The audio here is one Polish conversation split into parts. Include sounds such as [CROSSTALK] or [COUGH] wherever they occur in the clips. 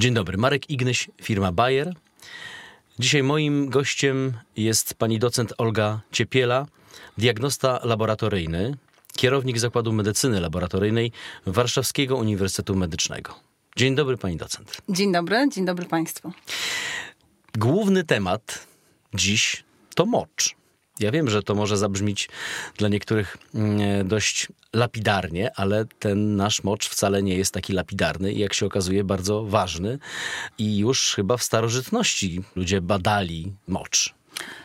Dzień dobry, Marek Ignyś, firma Bayer. Dzisiaj moim gościem jest pani docent Olga Ciepiela, diagnosta laboratoryjny, kierownik Zakładu Medycyny Laboratoryjnej Warszawskiego Uniwersytetu Medycznego. Dzień dobry pani docent. Dzień dobry, dzień dobry państwu. Główny temat dziś to mocz. Ja wiem, że to może zabrzmieć dla niektórych mm, dość lapidarnie, ale ten nasz mocz wcale nie jest taki lapidarny i jak się okazuje bardzo ważny. I już chyba w starożytności ludzie badali mocz.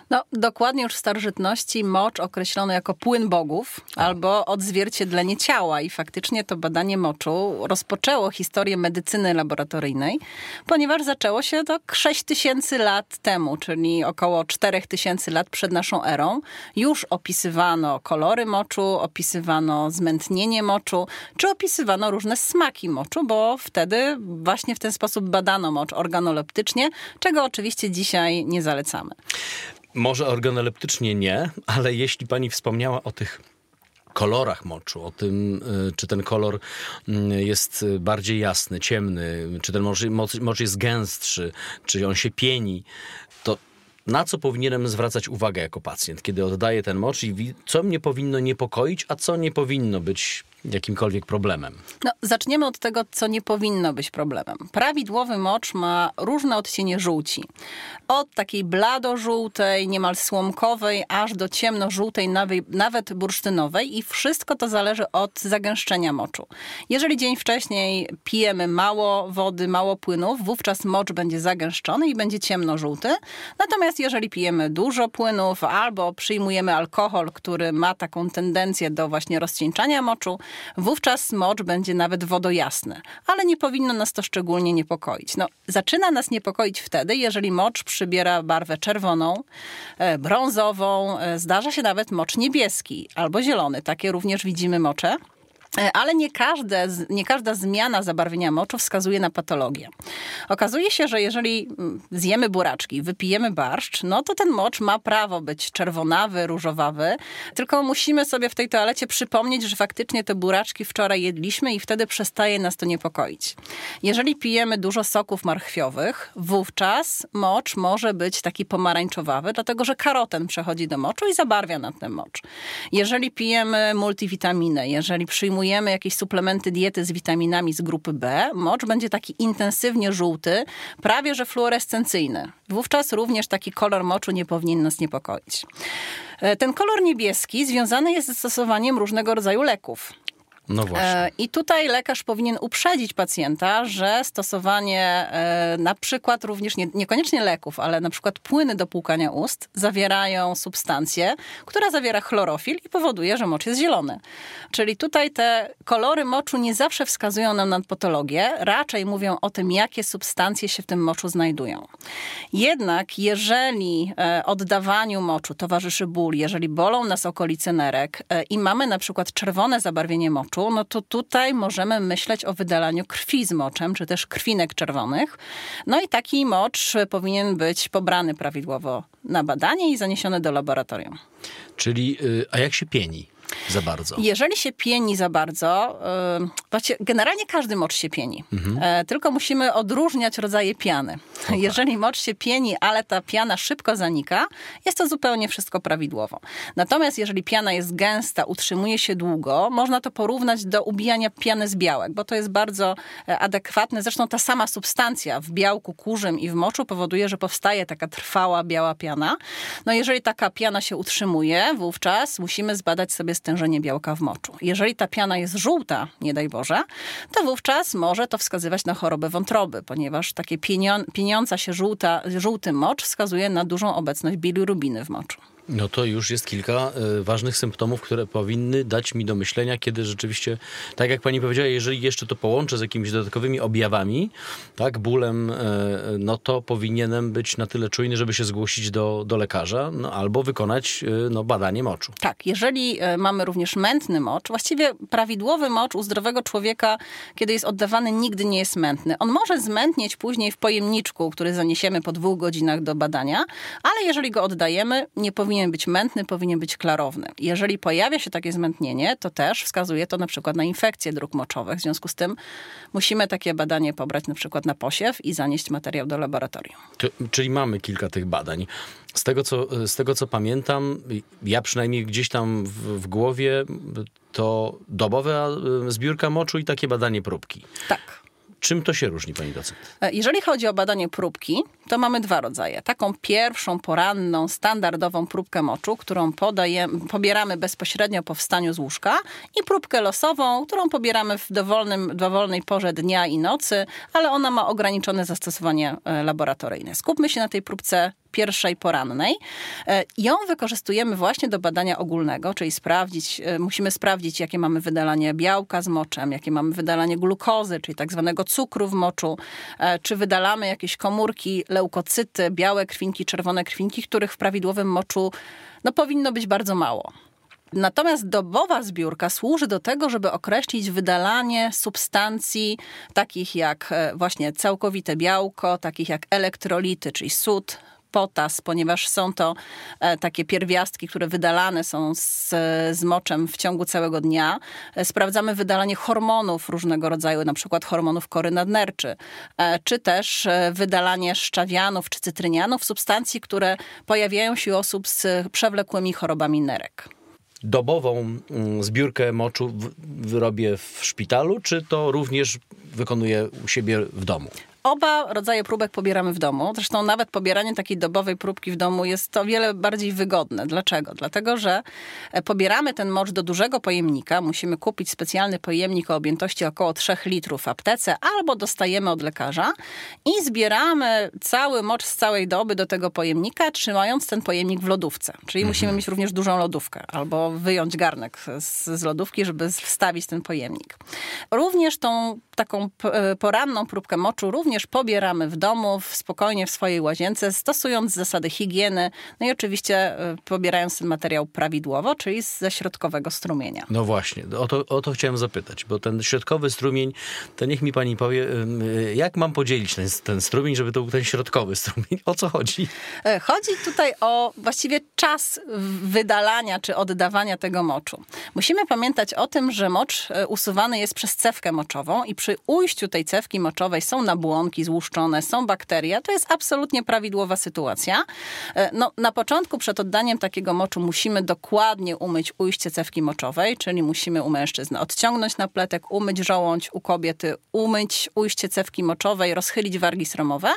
No, dokładnie już w starożytności mocz określono jako płyn bogów albo odzwierciedlenie ciała i faktycznie to badanie moczu rozpoczęło historię medycyny laboratoryjnej, ponieważ zaczęło się to 6 tysięcy lat temu, czyli około 4 tysięcy lat przed naszą erą. Już opisywano kolory moczu, opisywano zmętnienie moczu, czy opisywano różne smaki moczu, bo wtedy właśnie w ten sposób badano mocz organoleptycznie, czego oczywiście dzisiaj nie zalecamy. Może organoleptycznie nie, ale jeśli pani wspomniała o tych kolorach moczu, o tym, y, czy ten kolor mm, jest bardziej jasny, ciemny, czy ten mocz, mocz jest gęstszy, czy on się pieni, to na co powinienem zwracać uwagę jako pacjent, kiedy oddaję ten mocz i co mnie powinno niepokoić, a co nie powinno być jakimkolwiek problemem? No, zaczniemy od tego, co nie powinno być problemem. Prawidłowy mocz ma różne odcienie żółci. Od takiej blado-żółtej, niemal słomkowej, aż do ciemno-żółtej, nawet bursztynowej i wszystko to zależy od zagęszczenia moczu. Jeżeli dzień wcześniej pijemy mało wody, mało płynów, wówczas mocz będzie zagęszczony i będzie ciemno-żółty. Natomiast jeżeli pijemy dużo płynów albo przyjmujemy alkohol, który ma taką tendencję do właśnie rozcieńczania moczu, wówczas mocz będzie nawet wodojasny. Ale nie powinno nas to szczególnie niepokoić. No, zaczyna nas niepokoić wtedy, jeżeli mocz przybiera barwę czerwoną, e, brązową, e, zdarza się nawet mocz niebieski albo zielony. Takie również widzimy mocze. E, ale nie, każde, nie każda zmiana zabarwienia moczu wskazuje na patologię. Okazuje się, że jeżeli mm, zjemy buraczki, wypijemy barszcz, no to ten mocz ma prawo być czerwonawy, różowawy, tylko musimy sobie w tej toalecie przypomnieć, że faktycznie te buraczki wczoraj jedliśmy i wtedy przestaje nas to niepokoić. Jeżeli pijemy dużo soków marchwiowych, wówczas mocz może być taki pomarańczowawy, dlatego że karoten przechodzi do moczu i zabarwia na ten mocz. Jeżeli pijemy multivitaminę, jeżeli przyjmujemy przyjmujemy jakieś suplementy diety z witaminami z grupy B, mocz będzie taki intensywnie żółty, prawie że fluorescencyjny. Wówczas również taki kolor moczu nie powinien nas niepokoić. E, ten kolor niebieski związany jest ze stosowaniem różnego rodzaju leków. No właśnie. E, I tutaj lekarz powinien uprzedzić pacjenta, że stosowanie e, na przykład również nie, niekoniecznie leków, ale na przykład płyny do płukania ust zawierają substancję, która zawiera chlorofil i powoduje, że mocz jest zielony. Czyli tutaj te kolory moczu nie zawsze wskazują nam na patologię, raczej mówią o tym, jakie substancje się w tym moczu znajdują. Jednak jeżeli e, oddawaniu moczu towarzyszy ból, jeżeli bolą nas okolice nerek i mamy na przykład czerwone zabarwienie moczu, moczu, no to tutaj możemy myśleć o wydalaniu krwi z moczem, czy też krwinek czerwonych. No i taki mocz powinien być pobrany prawidłowo na badanie i zaniesiony do laboratorium. Czyli, y, a jak się pieni? za bardzo. Jeżeli się pieni za bardzo, yy, generalnie każdy mocz się pieni. Mhm. E, tylko musimy odróżniać rodzaje piany. Jeżeli mocz się pieni, ale ta piana szybko zanika, jest to zupełnie wszystko prawidłowo. Natomiast jeżeli piana jest gęsta, utrzymuje się długo, można to porównać do ubijania piany z białek, bo to jest bardzo e, adekwatne. Zresztą ta sama substancja w białku kurzym i w moczu powoduje, że powstaje taka trwała biała piana. No jeżeli taka piana się utrzymuje, wówczas musimy zbadać sobie stężenie białka w moczu. Jeżeli ta piana jest żółta, nie daj Boże, to wówczas może to wskazywać na chorobę wątroby, ponieważ takie pieniąca się żółta, żółty mocz wskazuje na dużą obecność bilirubiny w moczu. No to już jest kilka y, ważnych symptomów, które powinny dać mi do myślenia, kiedy rzeczywiście, tak jak pani powiedziała, jeżeli jeszcze to połączę z jakimiś dodatkowymi objawami, tak, bólem, y, no to powinienem być na tyle czujny, żeby się zgłosić do, do lekarza, no, albo wykonać no, badanie moczu. Tak, jeżeli mamy również mętny mocz, właściwie prawidłowy mocz u zdrowego człowieka, kiedy jest oddawany, nigdy nie jest mętny. On może zmętnieć później w pojemniczku, który zaniesiemy po dwóch godzinach do badania, ale jeżeli go oddajemy, nie powinien powinien być mętny, powinien być klarowny. Jeżeli pojawia się takie zmętnienie, to też wskazuje to na przykład na infekcje dróg moczowych. W związku z tym musimy takie badanie pobrać na przykład na posiew i zanieść materiał do laboratorium. Czyli mamy kilka tych badań. Z tego, co, z tego, co pamiętam, ja przynajmniej gdzieś tam w, w głowie, to dobowa e, zbiórka moczu i takie badanie próbki. Tak. Czym to się różni, pani docent? E, jeżeli chodzi o badanie próbki, to mamy dwa rodzaje. Taką pierwszą, poranną, standardową próbkę moczu, którą podajemy, pobieramy bezpośrednio po wstaniu z łóżka i próbkę losową, którą pobieramy w dowolnym, dowolnej porze dnia i nocy, ale ona ma ograniczone zastosowanie e, laboratoryjne. Skupmy się na tej próbce pierwszej porannej. E, ją wykorzystujemy właśnie do badania ogólnego, czyli sprawdzić, e, musimy sprawdzić, jakie mamy wydalanie białka z moczem, jakie mamy wydalanie glukozy, czyli tak zwanego cukru w moczu, e, czy wydalamy jakieś komórki, leukocyty, białe krwinki, czerwone krwinki, których w prawidłowym moczu no, powinno być bardzo mało. Natomiast dobowa zbiórka służy do tego, żeby określić wydalanie substancji takich jak właśnie całkowite białko, takich jak elektrolity, czyli sód, potas, ponieważ są to e, takie pierwiastki, które wydalane są z, z moczem w ciągu całego dnia. E, sprawdzamy wydalanie hormonów różnego rodzaju, na przykład hormonów kory nadnerczy, e, czy też wydalanie szczawianów czy cytrynianów, substancji, które pojawiają się u osób z przewlekłymi chorobami nerek dobową mm, zbiórkę moczu wyrobię w szpitalu, czy to również wykonuję u siebie w domu? Oba rodzaje próbek pobieramy w domu. Zresztą nawet pobieranie takiej dobowej próbki w domu jest o wiele bardziej wygodne. Dlaczego? Dlatego, że e, pobieramy ten mocz do dużego pojemnika. Musimy kupić specjalny pojemnik o objętości około 3 litrów w aptece albo dostajemy od lekarza i zbieramy cały mocz z całej doby do tego pojemnika, trzymając ten pojemnik w lodówce. Czyli mhm. musimy mieć również dużą lodówkę albo wyjąć garnek z, z lodówki, żeby wstawić ten pojemnik. Również tą taką e, poranną próbkę moczu również pobieramy w domu, spokojnie w swojej łazience, stosując zasady higieny, no i oczywiście e, pobierając ten materiał prawidłowo, czyli ze środkowego strumienia. No właśnie, o to, o to chciałem zapytać, bo ten środkowy strumień, to niech mi pani powie, jak mam podzielić ten, ten strumień, żeby to był ten środkowy [LAUGHS] strumień? O co chodzi? E, chodzi tutaj o właściwie czas wydalania czy oddawania tego moczu. Musimy pamiętać o tym, że mocz usuwany jest przez cewkę moczową i przy ujściu tej cewki moczowej są nabłonki złuszczone, są bakterie, to jest absolutnie prawidłowa sytuacja. E, no, na początku przed oddaniem takiego moczu musimy dokładnie umyć ujście cewki moczowej, czyli musimy u mężczyzn odciągnąć napletek, umyć żołądź, u kobiety umyć ujście cewki moczowej, rozchylić wargi sromowe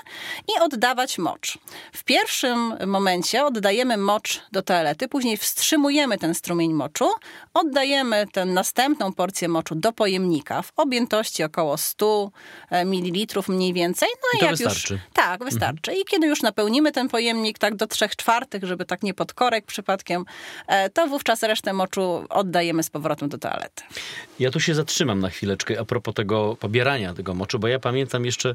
i oddawać mocz. W pierwszym momencie oddajemy mocz do toalety, później wstrzymujemy ten strumień moczu, oddajemy tę następną porcję moczu do pojemnika w objętości około około 100 e, ml mniej więcej. No i, jak wystarczy. już. Tak, wystarczy. Mhm. I kiedy już napełnimy ten pojemnik tak do 3 czwartych, żeby tak nie pod korek przypadkiem, e, to wówczas resztę moczu oddajemy z powrotem do toalety. Ja tu się zatrzymam na chwileczkę a propos tego pobierania tego moczu, bo ja pamiętam jeszcze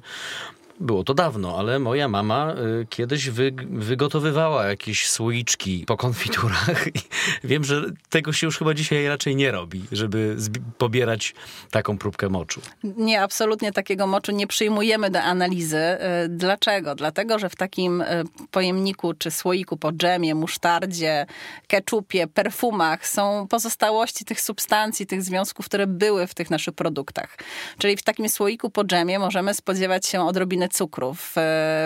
było to dawno, ale moja mama y, kiedyś wy, wygotowywała jakieś słoiczki po konfiturach. [LAUGHS] I wiem, że tego się już chyba dzisiaj raczej nie robi, żeby pobierać taką próbkę moczu. Nie, absolutnie takiego moczu nie przyjmujemy do analizy. Y, dlaczego? Dlatego, że w takim y, pojemniku czy słoiku po dżemie, musztardzie, keczupie, perfumach są pozostałości tych substancji, tych związków, które były w tych naszych produktach. Czyli w takim słoiku po dżemie możemy spodziewać się odrobiny cukru. W,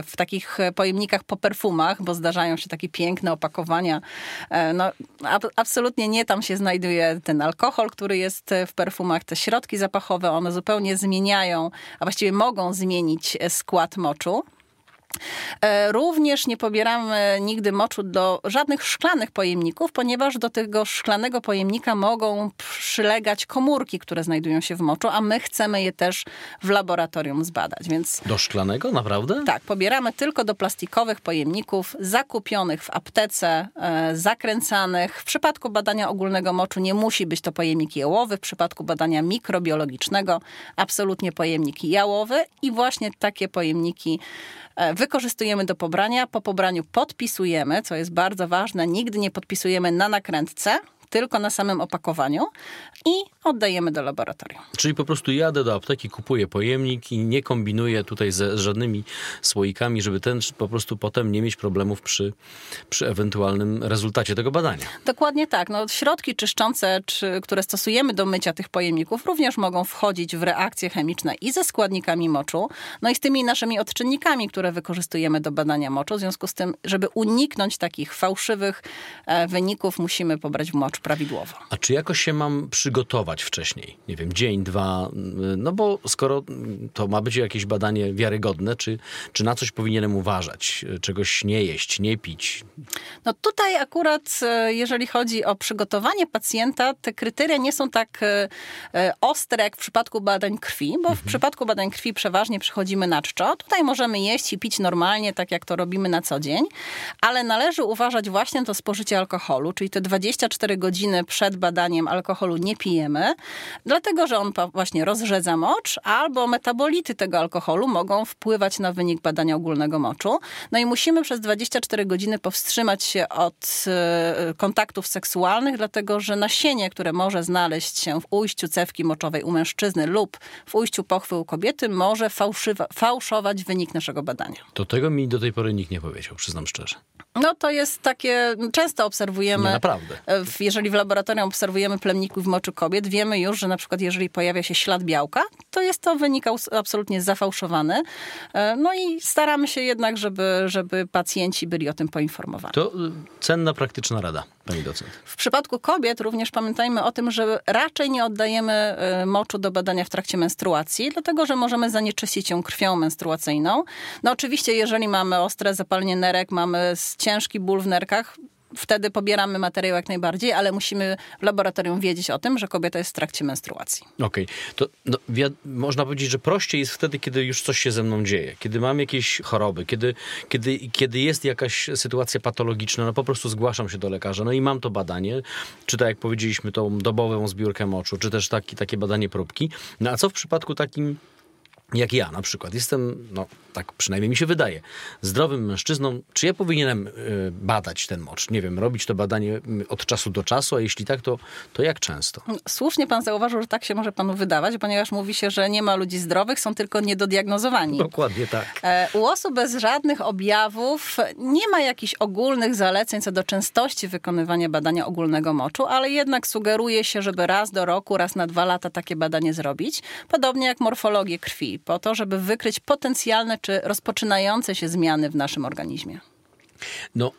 w takich pojemnikach po perfumach, bo zdarzają się takie piękne opakowania, e, no ab, absolutnie nie tam się znajduje ten alkohol, który jest w perfumach, te środki zapachowe, one zupełnie zmieniają, a właściwie mogą zmienić skład moczu. E, również nie pobieramy nigdy moczu do żadnych szklanych pojemników, ponieważ do tego szklanego pojemnika mogą przylegać komórki, które znajdują się w moczu, a my chcemy je też w laboratorium zbadać. Więc do szklanego, naprawdę? Tak, pobieramy tylko do plastikowych pojemników zakupionych w aptece, e, zakręcanych. W przypadku badania ogólnego moczu nie musi być to pojemnik jałowy, w przypadku badania mikrobiologicznego absolutnie pojemnik jałowy i właśnie takie pojemniki E, wykorzystujemy do pobrania. Po pobraniu podpisujemy, co jest bardzo ważne. Nigdy nie podpisujemy na nakrętce, tylko na samym opakowaniu i oddajemy do laboratorium. Czyli po prostu jadę do apteki, kupuję pojemnik i nie kombinuję tutaj ze żadnymi słoikami, żeby ten po prostu potem nie mieć problemów przy, przy ewentualnym rezultacie tego badania. Dokładnie tak. No, środki czyszczące, czy, które stosujemy do mycia tych pojemników, również mogą wchodzić w reakcje chemiczne i ze składnikami moczu, no i z tymi naszymi odczynnikami, które wykorzystujemy do badania moczu. W związku z tym, żeby uniknąć takich fałszywych e, wyników, musimy pobrać w mocz prawidłowo. A czy jakoś się mam przygotować wcześniej? Nie wiem, dzień, dwa, no bo skoro to ma być jakieś badanie wiarygodne, czy, czy na coś powinienem uważać? Czegoś nie jeść, nie pić? No tutaj akurat, e, jeżeli chodzi o przygotowanie pacjenta, te kryteria nie są tak e, ostre jak w przypadku badań krwi, bo w mhm. przypadku badań krwi przeważnie przychodzimy na czczo. Tutaj możemy jeść i pić normalnie, tak jak to robimy na co dzień, ale należy uważać właśnie to spożycie alkoholu, czyli te 24 godziny przed badaniem alkoholu nie pijemy, dlatego że on właśnie rozrzedza mocz, albo metabolity tego alkoholu mogą wpływać na wynik badania ogólnego moczu. No i musimy przez 24 godziny powstrzymać się od e, kontaktów seksualnych, dlatego że nasienie, które może znaleźć się w ujściu cewki moczowej u mężczyzny lub w ujściu pochwy u kobiety, może fałszywa, fałszować wynik naszego badania. To tego mi do tej pory nikt nie powiedział, przyznam szczerze. No to jest takie, często obserwujemy. Naprawdę. Jeżeli w laboratorium obserwujemy plemników w moczu kobiet, wiemy już, że na przykład jeżeli pojawia się ślad białka, to jest to wynik absolutnie zafałszowany. E, no i staramy się jednak, żeby, żeby pacjenci byli o tym poinformowani. To y, cenna, praktyczna rada, pani docent. W przypadku kobiet również pamiętajmy o tym, że raczej nie oddajemy y, moczu do badania w trakcie menstruacji, dlatego że możemy zanieczyścić ją krwią menstruacyjną. No oczywiście, jeżeli mamy ostre zapalenie nerek, mamy ciężki ból w nerkach, wtedy pobieramy materiał jak najbardziej, ale musimy w laboratorium wiedzieć o tym, że kobieta jest w trakcie menstruacji. Okej, okay. to no, można powiedzieć, że prościej jest wtedy, kiedy już coś się ze mną dzieje, kiedy mam jakieś choroby, kiedy, kiedy, kiedy jest jakaś sytuacja patologiczna, no po prostu zgłaszam się do lekarza, no i mam to badanie, czy tak jak powiedzieliśmy, tą dobową zbiórkę moczu, czy też taki, takie badanie próbki. No a co w przypadku takim jak ja na przykład, jestem, no tak przynajmniej mi się wydaje, zdrowym mężczyzną, czy ja powinienem y, badać ten mocz? Nie wiem, robić to badanie mm, od czasu do czasu, a jeśli tak, to, to jak często? Słusznie pan zauważył, że tak się może panu wydawać, ponieważ mówi się, że nie ma ludzi zdrowych, są tylko niedodiagnozowani. Dokładnie tak. E, u osób bez żadnych objawów nie ma jakichś ogólnych zaleceń co do częstości wykonywania badania ogólnego moczu, ale jednak sugeruje się, żeby raz do roku, raz na dwa lata takie badanie zrobić. Podobnie jak morfologię krwi po to, żeby wykryć potencjalne czy rozpoczynające się zmiany w naszym organizmie. No,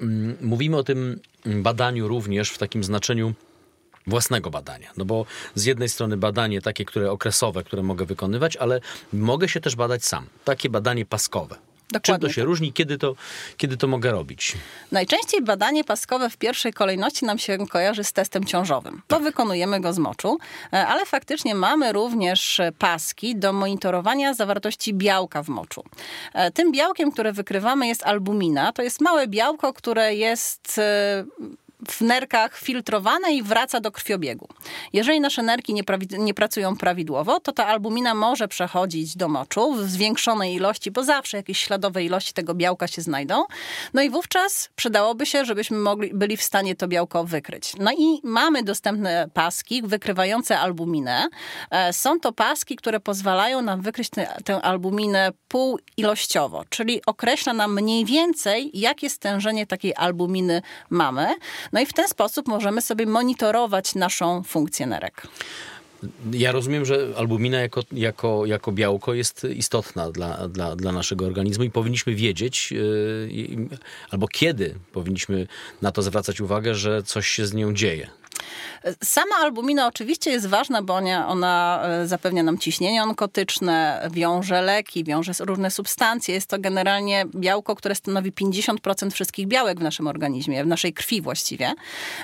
mm, mówimy o tym badaniu również w takim znaczeniu własnego badania. No bo z jednej strony badanie takie, które okresowe, które mogę wykonywać, ale mogę się też badać sam. Takie badanie paskowe. Dokładnie Czym to się tak. różni? Kiedy to, kiedy to mogę robić? Najczęściej badanie paskowe w pierwszej kolejności nam się kojarzy z testem ciążowym. To tak. wykonujemy go z moczu, e, ale faktycznie mamy również paski do monitorowania zawartości białka w moczu. E, tym białkiem, które wykrywamy jest albumina. To jest małe białko, które jest e, w nerkach filtrowane i wraca do krwiobiegu. Jeżeli nasze nerki nie, nie, pracują prawidłowo, to ta albumina może przechodzić do moczu w zwiększonej ilości, bo zawsze jakieś śladowe ilości tego białka się znajdą. No i wówczas przydałoby się, żebyśmy mogli, byli w stanie to białko wykryć. No i mamy dostępne paski wykrywające albuminę. E, są to paski, które pozwalają nam wykryć tę, tę albuminę półoilościowo, czyli określa nam mniej więcej, jakie stężenie takiej albuminy mamy. No i w ten sposób możemy sobie monitorować naszą funkcję nerek. Ja rozumiem, że albumina jako, jako, jako białko jest istotna dla, dla, dla naszego organizmu i powinniśmy wiedzieć, yy, albo kiedy powinniśmy na to zwracać uwagę, że coś się z nią dzieje. Sama albumina oczywiście jest ważna, bo ona, ona e, zapewnia nam ciśnienie onkotyczne, wiąże leki, wiąże różne substancje. Jest to generalnie białko, które stanowi 50% wszystkich białek w naszym organizmie, w naszej krwi właściwie.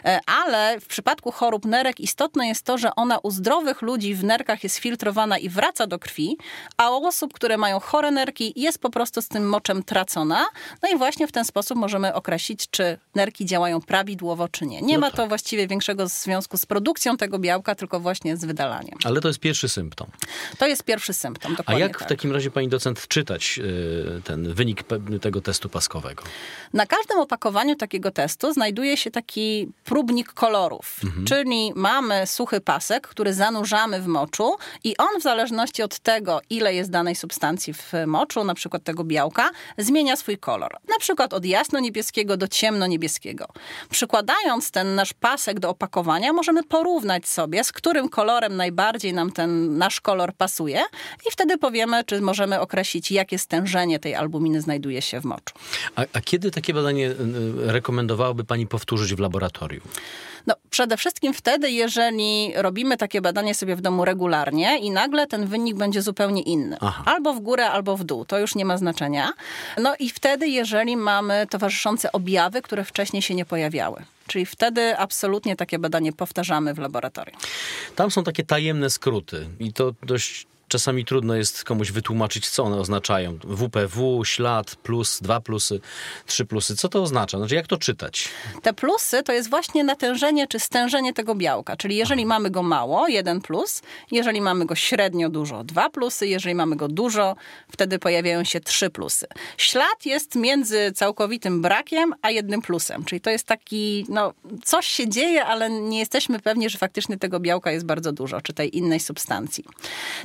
E, ale w przypadku chorób nerek istotne jest to, że ona u zdrowych ludzi w nerkach jest filtrowana i wraca do krwi, a u osób, które mają chore nerki jest po prostu z tym moczem tracona. No i właśnie w ten sposób możemy określić, czy nerki działają prawidłowo, czy nie. Nie no ma tak. to właściwie większego związku związku z produkcją tego białka, tylko właśnie z wydalaniem. Ale to jest pierwszy symptom. To jest pierwszy symptom, A dokładnie jak tak. w takim razie pani docent czytać y, ten wynik tego testu paskowego? Na każdym opakowaniu takiego testu znajduje się taki próbnik kolorów, czyli mamy suchy pasek, który zanurzamy w moczu i on w zależności od tego, ile jest danej substancji w moczu, na przykład tego białka, zmienia swój kolor. Na przykład od jasno-niebieskiego do ciemno-niebieskiego. Przykładając ten nasz pasek do opakowania, możemy porównać sobie, z którym kolorem najbardziej nam ten nasz kolor pasuje i wtedy powiemy, czy możemy określić, jakie stężenie tej albuminy znajduje się w moczu. A, a kiedy takie badanie y, rekomendowałaby pani powtórzyć w laboratorium? No, przede wszystkim wtedy, jeżeli robimy takie badanie sobie w domu regularnie i nagle ten wynik będzie zupełnie inny. Aha. Albo w górę, albo w dół. To już nie ma znaczenia. No i wtedy, jeżeli mamy towarzyszące objawy, które wcześniej się nie pojawiały. Czyli wtedy absolutnie takie badanie powtarzamy w laboratorium. Tam są takie tajemne skróty i to dość czasami trudno jest komuś wytłumaczyć, co one oznaczają. WPW, ślad, plus, dwa plusy, trzy plusy. Co to oznacza? Znaczy, jak to czytać? Te plusy to jest właśnie natężenie czy stężenie tego białka. Czyli jeżeli mamy go mało, jeden plus, jeżeli mamy go średnio dużo, dwa plusy, jeżeli mamy go dużo, wtedy pojawiają się trzy plusy. Ślad jest między całkowitym brakiem a jednym plusem. Czyli to jest taki, no, coś się dzieje, ale nie jesteśmy pewni, że faktycznie tego białka jest bardzo dużo, czy tej innej substancji.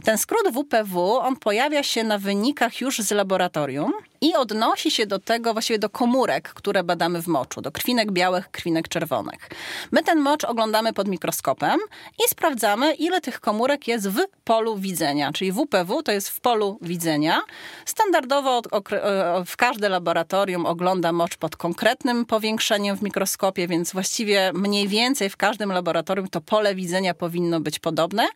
Ten skrót WPW, on pojawia się na wynikach już z laboratorium i odnosi się do tego, właściwie do komórek, które badamy w moczu, do krwinek białych, krwinek czerwonych. My ten mocz oglądamy pod mikroskopem i sprawdzamy, ile tych komórek jest w polu widzenia, czyli WPW to jest w polu widzenia. Standardowo e, w każde laboratorium ogląda mocz pod konkretnym powiększeniem w mikroskopie, więc właściwie mniej więcej w każdym laboratorium to pole widzenia powinno być podobne.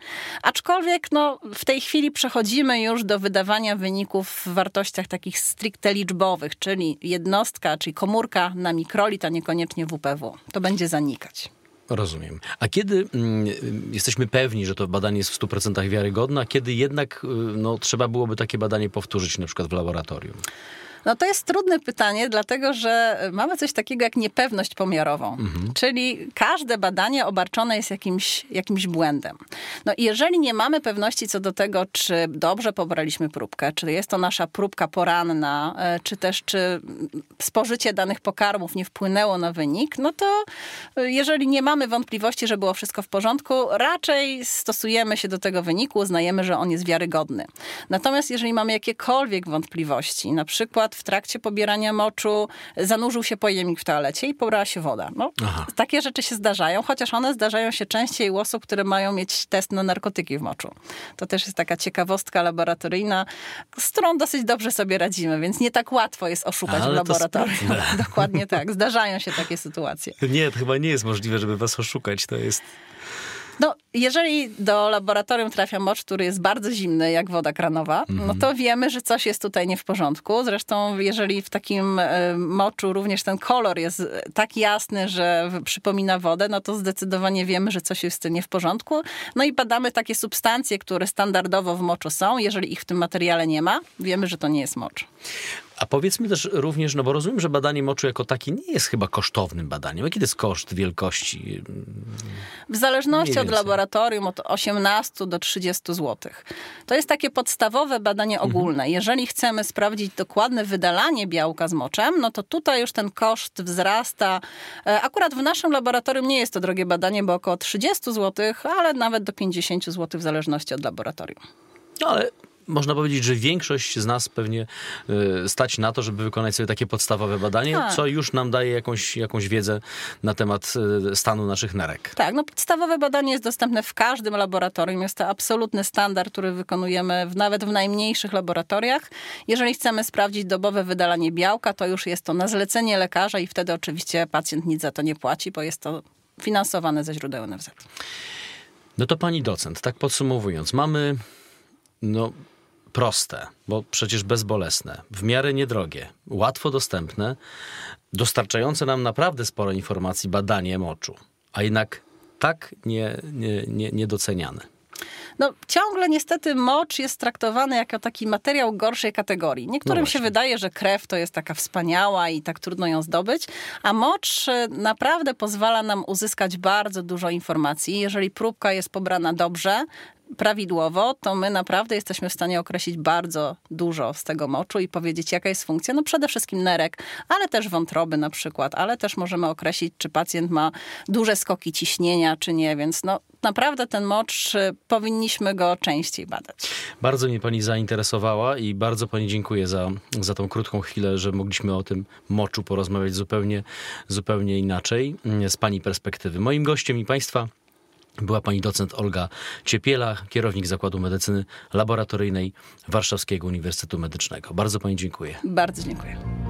Aczkolwiek no, w tej chwili przechodzimy już do wydawania wyników w wartościach takich stricte liczbowych, czyli jednostka, czyli komórka na mikrolit, a niekoniecznie WPW. To będzie zanikać. Rozumiem. A kiedy mm, jesteśmy pewni, że to badanie jest w 100% wiarygodne, a kiedy jednak y, no, trzeba byłoby takie badanie powtórzyć na przykład w laboratorium? No to jest trudne pytanie, dlatego że mamy coś takiego jak niepewność pomiarową. Czyli każde badanie obarczone jest jakimś, jakimś błędem. No i jeżeli nie mamy pewności co do tego, czy dobrze pobraliśmy próbkę, czy jest to nasza próbka poranna, e, czy też czy spożycie danych pokarmów nie wpłynęło na wynik, no to e, jeżeli nie mamy wątpliwości, że było wszystko w porządku, raczej stosujemy się do tego wyniku, uznajemy, że on jest wiarygodny. Natomiast jeżeli mamy jakiekolwiek wątpliwości, na przykład w trakcie pobierania moczu zanurzył się pojemnik w toalecie i pobrała się woda. No, Aha. takie rzeczy się zdarzają, chociaż one zdarzają się częściej u osób, które mają mieć test na narkotyki w moczu. To też jest taka ciekawostka laboratoryjna, z którą dosyć dobrze sobie radzimy, więc nie tak łatwo jest oszukać Ale w to laboratorium. [LAUGHS] Dokładnie tak. Zdarzają się takie sytuacje. Nie, to chyba nie jest możliwe, żeby was oszukać. To jest... No, jeżeli do laboratorium trafia mocz, który jest bardzo zimny, jak woda kranowa, no to wiemy, że coś jest tutaj nie w porządku. Zresztą, jeżeli w takim e, moczu również ten kolor jest tak jasny, że przypomina wodę, no to zdecydowanie wiemy, że coś jest nie w porządku. No i badamy takie substancje, które standardowo w moczu są. Jeżeli ich w tym materiale nie ma, wiemy, że to nie jest mocz. A powiedzmy też również, no bo rozumiem, że badanie moczu jako takie nie jest chyba kosztownym badaniem. Jaki to jest koszt wielkości? W zależności od laboratorium od 18 do 30 zł. To jest takie podstawowe badanie ogólne. Jeżeli chcemy sprawdzić dokładne wydalanie białka z moczem, no to tutaj już ten koszt wzrasta. E, Akurat w naszym laboratorium nie jest to drogie badanie, bo około 30 zł, ale nawet do 50 zł w zależności od laboratorium. No ale można powiedzieć, że większość z nas pewnie y, stać na to, żeby wykonać sobie takie podstawowe badanie, Tak. co już nam daje jakąś, jakąś wiedzę na temat y, stanu naszych nerek. Tak, no podstawowe badanie jest dostępne w każdym laboratorium. Jest to absolutny standard, który wykonujemy w, nawet w najmniejszych laboratoriach. Jeżeli chcemy sprawdzić dobowe wydalanie białka, to już jest to na zlecenie lekarza i wtedy oczywiście pacjent nic za to nie płaci, bo jest to finansowane ze źródeł NFZ. No to pani docent, tak podsumowując, mamy no proste, bo przecież bezbolesne, w miarę niedrogie, łatwo dostępne, dostarczające nam naprawdę sporo informacji badanie moczu, a jednak tak nie, nie, nie, niedoceniane. No, ciągle niestety mocz jest traktowany jako taki materiał gorszej kategorii. Niektórym No się wydaje, że krew to jest taka wspaniała i tak trudno ją zdobyć, a mocz e, naprawdę pozwala nam uzyskać bardzo dużo informacji. Jeżeli próbka jest pobrana dobrze, prawidłowo, to my naprawdę jesteśmy w stanie określić bardzo dużo z tego moczu i powiedzieć, jaka jest funkcja. No przede wszystkim nerek, ale też wątroby na przykład, ale też możemy określić, czy pacjent ma duże skoki ciśnienia, czy nie, więc no naprawdę ten mocz, y, powinniśmy go częściej badać. Bardzo mnie pani zainteresowała i bardzo pani dziękuję za, za tą krótką chwilę, że mogliśmy o tym moczu porozmawiać zupełnie, zupełnie inaczej, mm, z pani perspektywy. Moim gościem i państwa była pani docent Olga Ciepiela, kierownik Zakładu Medycyny Laboratoryjnej Warszawskiego Uniwersytetu Medycznego. Bardzo pani dziękuję. Bardzo dziękuję.